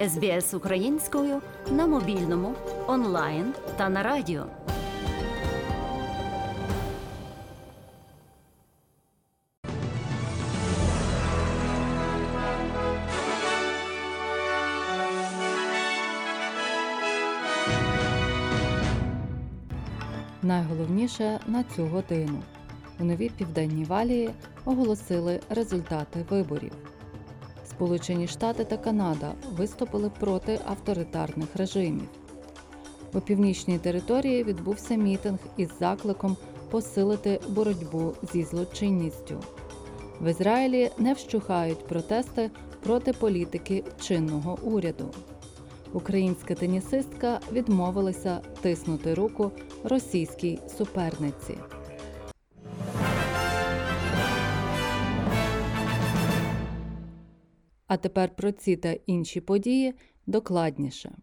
СБС українською на мобільному, онлайн та на радіо. Найголовніше на цю годину у новій південній валії оголосили результати виборів. Сполучені Штати та Канада виступили проти авторитарних режимів. У північній території відбувся мітинг із закликом посилити боротьбу зі злочинністю. В Ізраїлі не вщухають протести проти політики чинного уряду. Українська тенісистка відмовилася тиснути руку російській суперниці. Тепер про ці та інші події докладніше.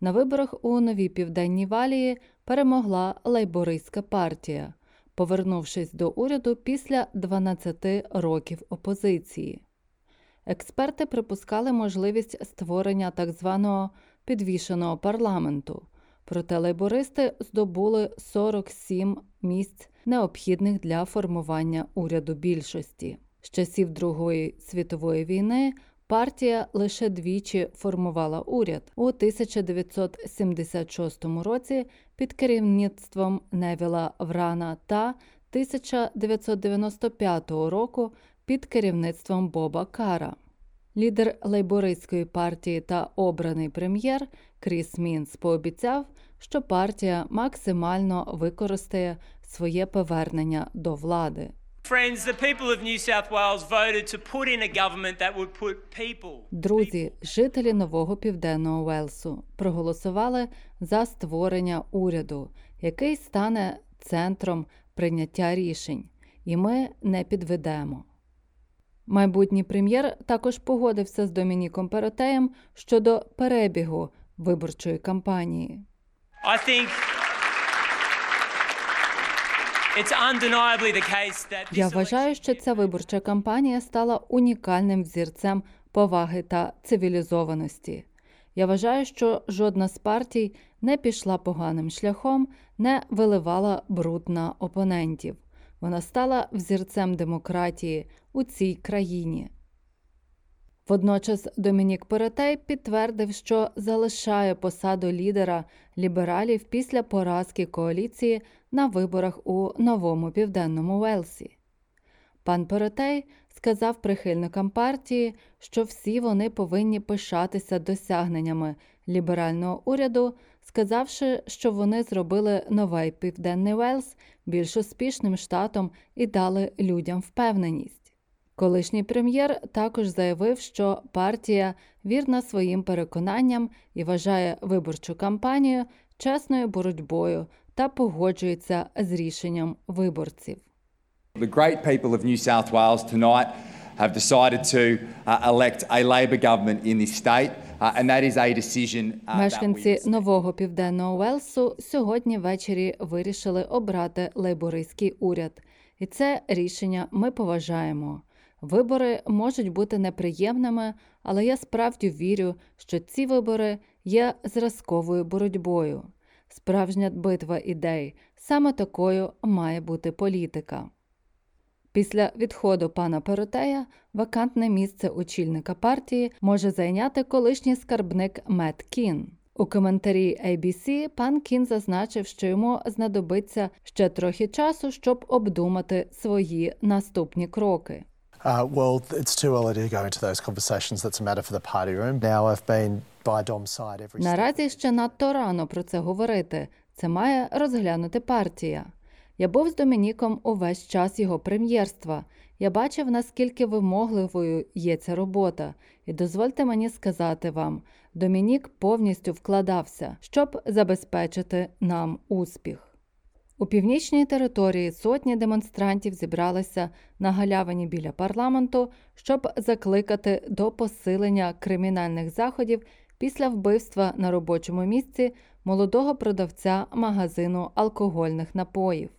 На виборах у новій південній валії перемогла лейбористська партія, повернувшись до уряду після 12 років опозиції. Експерти припускали можливість створення так званого підвішеного парламенту, проте лейбористи здобули 47 місць, необхідних для формування уряду більшості. З часів Другої світової війни партія лише двічі формувала уряд у 1976 році під керівництвом Невіла Врана та 1995 року під керівництвом Боба Кара. Лідер лейбористської партії та обраний прем'єр Кріс Мінс пообіцяв, що партія максимально використає своє повернення до влади. Friends, the people of New South Wales voted to put in a government that would put people. Друзі, жителі нового південного Уелсу проголосували за створення уряду, який стане центром прийняття рішень, і ми не підведемо. Майбутній прем'єр також погодився з Домініком Перотеєм щодо перебігу виборчої кампанії. I think it's undeniably the case that this Я вважаю, що ця виборча кампанія стала унікальним взірцем поваги та цивілізованості. Я вважаю, що жодна з партій не пішла поганим шляхом, не виливала бруд на опонентів. Вона стала взірцем демократії у цій країні. Водночас Домінік Перетей підтвердив, що залишає посаду лідера лібералів після поразки коаліції на виборах у новому південному Велсі. Пан Перротет сказав прихильникам партії, що всі вони повинні пишатися досягненнями ліберального уряду, сказавши, що вони зробили новий південний Велс більш успішним штатом і дали людям впевненість. Колишній прем'єр також заявив, що партія вірна своїм переконанням і вважає виборчу кампанію чесною боротьбою та погоджується з рішенням виборців. The great people of New South Wales tonight have decided to uh, elect a Labor government in this state, uh, and that is a decision uh, that Мешканці нового південного Уелсу сьогодні ввечері вирішили обрати лейбористський уряд, і це рішення ми поважаємо. Вибори можуть бути неприємними, але я справді вірю, що ці вибори є зразковою боротьбою. Справжня битва ідей саме такою має бути політика. Після відходу пана Перотея вакантне місце очільника партії може зайняти колишній скарбник Мет Кін. У коментарі ABC пан Кін зазначив, що йому знадобиться ще трохи часу, щоб обдумати свої наступні кроки. Uh, well, it's too early to go into those conversations. That's a matter for the party room. Now, I've been by Dom's side every. Наразі ще надто рано про це говорити. Це має розглянути партія. Я був з Домініком увесь час його прем'єрства. Я бачив, наскільки вимогливою є ця робота, і дозвольте мені сказати вам, Домінік повністю вкладався, щоб забезпечити нам успіх. У північній території сотні демонстрантів зібралися на галявині біля парламенту, щоб закликати до посилення кримінальних заходів після вбивства на робочому місці молодого продавця магазину алкогольних напоїв.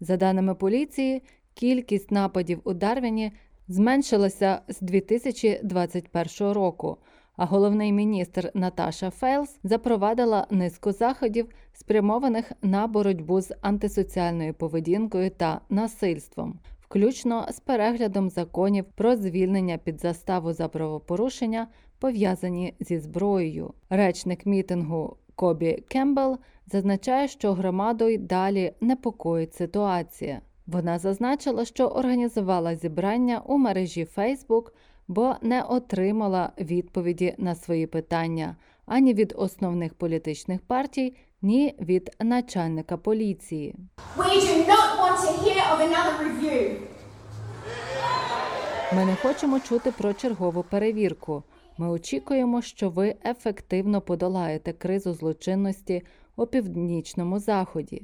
За даними поліції, кількість нападів у Дарвіні зменшилася з 2021 року, А головний міністр Наташа Фейлс запровадила низку заходів, спрямованих на боротьбу з антисоціальною поведінкою та насильством, включно з переглядом законів про звільнення під заставу за правопорушення, пов'язані зі зброєю. Речник мітингу Кобі Кембл зазначає, що громаду й далі непокоїть ситуація. Вона зазначила, що організувала зібрання у мережі Facebook, бо не отримала відповіді на свої питання ані від основних політичних партій, ні від начальника поліції. We do not want to hear of another review. Ми не хочемо чути про чергову перевірку. Ми очікуємо, що ви ефективно подолаєте кризу злочинності у північному заході,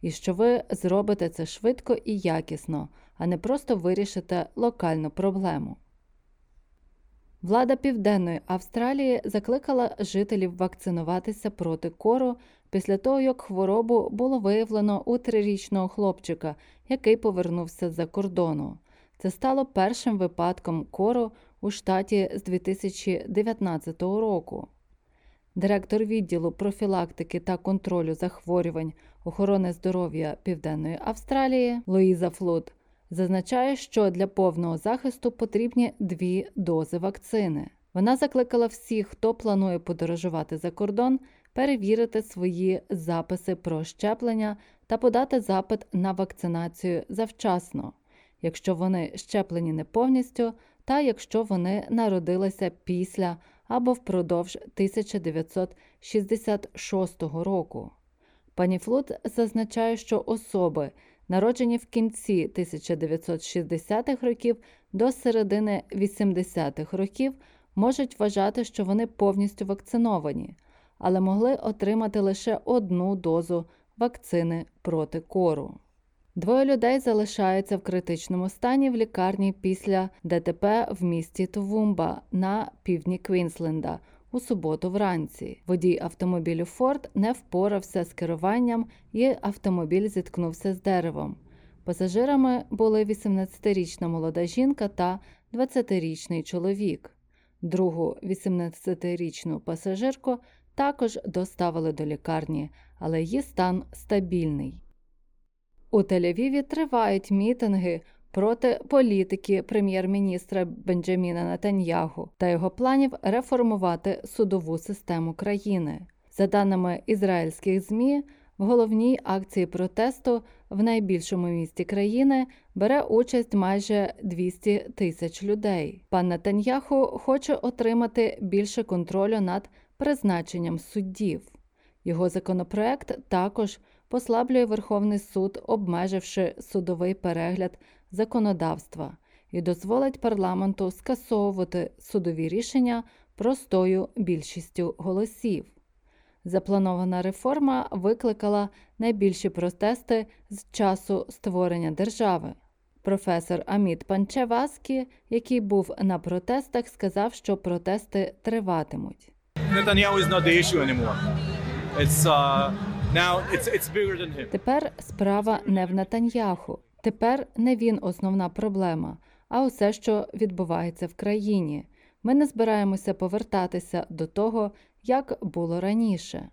і що ви зробите це швидко і якісно, а не просто вирішите локальну проблему. Влада Південної Австралії закликала жителів вакцинуватися проти кору після того, як хворобу було виявлено у трирічного хлопчика, який повернувся з-за кордону. Це стало першим випадком кору у штаті з 2019 року. Директор відділу профілактики та контролю захворювань охорони здоров'я Південної Австралії Луїза Флуд зазначає, що для повного захисту потрібні дві дози вакцини. Вона закликала всіх, хто планує подорожувати за кордон, перевірити свої записи про щеплення та подати запит на вакцинацію завчасно, якщо вони щеплені не повністю, та якщо вони народилися після або впродовж 1966 року. Пані Флуд зазначає, що особи, народжені в кінці 1960-х років до середини 80-х років, можуть вважати, що вони повністю вакциновані, але могли отримати лише одну дозу вакцини проти кору. Двоє людей залишаються в критичному стані в лікарні після ДТП в місті Тувумба на півдні Квінсленда у суботу вранці. Водій автомобілю Форд не впорався з керуванням і автомобіль зіткнувся з деревом. Пасажирами були 18-річна молода жінка та 20-річний чоловік. Другу 18-річну пасажирку також доставили до лікарні, але її стан стабільний. У Тель-Авіві тривають мітинги проти політики прем'єр-міністра Бенджаміна Нетаньягу та його планів реформувати судову систему країни. За даними ізраїльських ЗМІ, в головній акції протесту в найбільшому місті країни бере участь майже 200 тисяч людей. Пан Нетаньяху хоче отримати більше контролю над призначенням суддів. Його законопроект також послаблює Верховний суд, обмеживши судовий перегляд законодавства, і дозволить парламенту скасовувати судові рішення простою більшістю голосів. Запланована реформа викликала найбільші протести з часу створення держави. Професор Аміт Панчеваскі, який був на протестах, сказав, що протести триватимуть. Uh. Тепер справа не в Нетаньяху. Тепер не він основна проблема, а усе, що відбувається в країні. Ми не збираємося повертатися до того, як було раніше.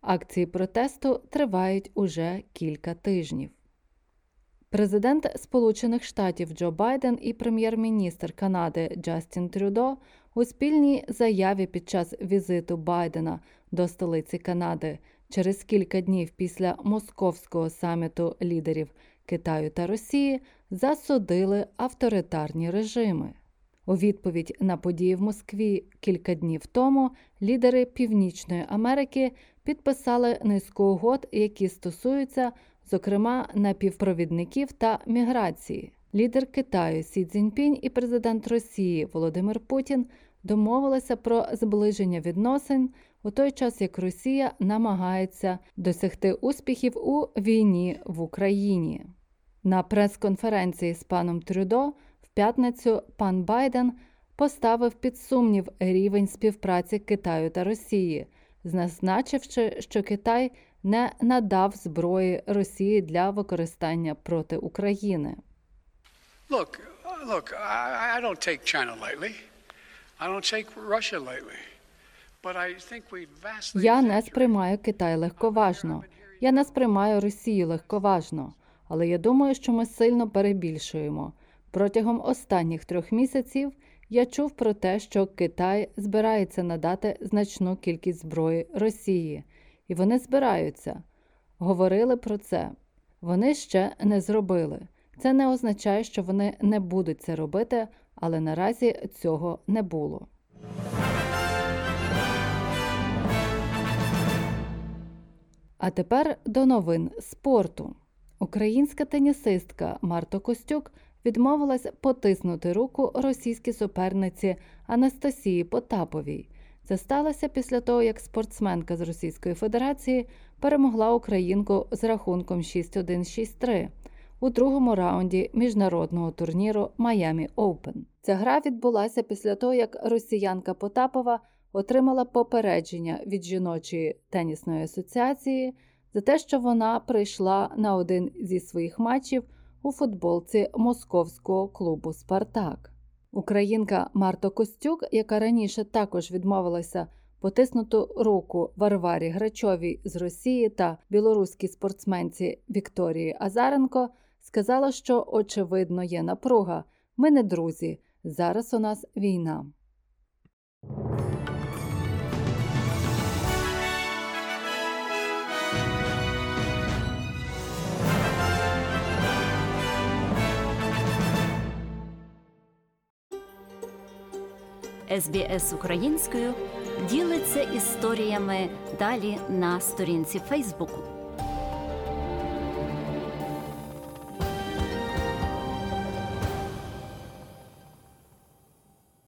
Акції протесту тривають уже кілька тижнів. Президент Сполучених Штатів Джо Байден і прем'єр-міністр Канади Джастін Трюдо у спільній заяві під час візиту Байдена до столиці Канади через кілька днів після московського саміту лідерів Китаю та Росії засудили авторитарні режими. У відповідь на події в Москві кілька днів тому лідери Північної Америки підписали низку угод, які стосуються, зокрема, напівпровідників та міграції. Лідер Китаю Сі Цзіньпінь і президент Росії Володимир Путін домовилися про зближення відносин у той час, як Росія намагається досягти успіхів у війні в Україні. На прес-конференції з паном Трюдо в п'ятницю пан Байден поставив під сумнів рівень співпраці Китаю та Росії, зазначивши, що Китай не надав зброї Росії для використання проти України. Look, look, I don't take China lightly. Я не сприймаю Китай легковажно. Я не сприймаю Росію легковажно. Але я думаю, що ми сильно перебільшуємо. Протягом останніх трьох місяців я чув про те, що Китай збирається надати значну кількість зброї Росії, і вони збираються. Говорили про це. Вони ще не зробили. Це не означає, що вони не будуть це робити, але наразі цього не було. А тепер до новин спорту. Українська тенісистка Марта Костюк відмовилась потиснути руку російській суперниці Анастасії Потаповій. Це сталося після того, як спортсменка з Російської Федерації перемогла українку з рахунком 6-1-6-3 у другому раунді міжнародного турніру Miami Open. Ця гра відбулася після того, як росіянка Потапова отримала попередження від жіночої тенісної асоціації за те, що вона прийшла на один зі своїх матчів у футболці московського клубу Спартак. Українка Марта Костюк, яка раніше також відмовилася потиснуту руку Варварі Грачовій з Росії та білоруській спортсменці Вікторії Азаренко, сказала, що очевидно є напруга. Ми не друзі. Зараз у нас війна. СБС українською ділиться історіями далі на сторінці Фейсбуку.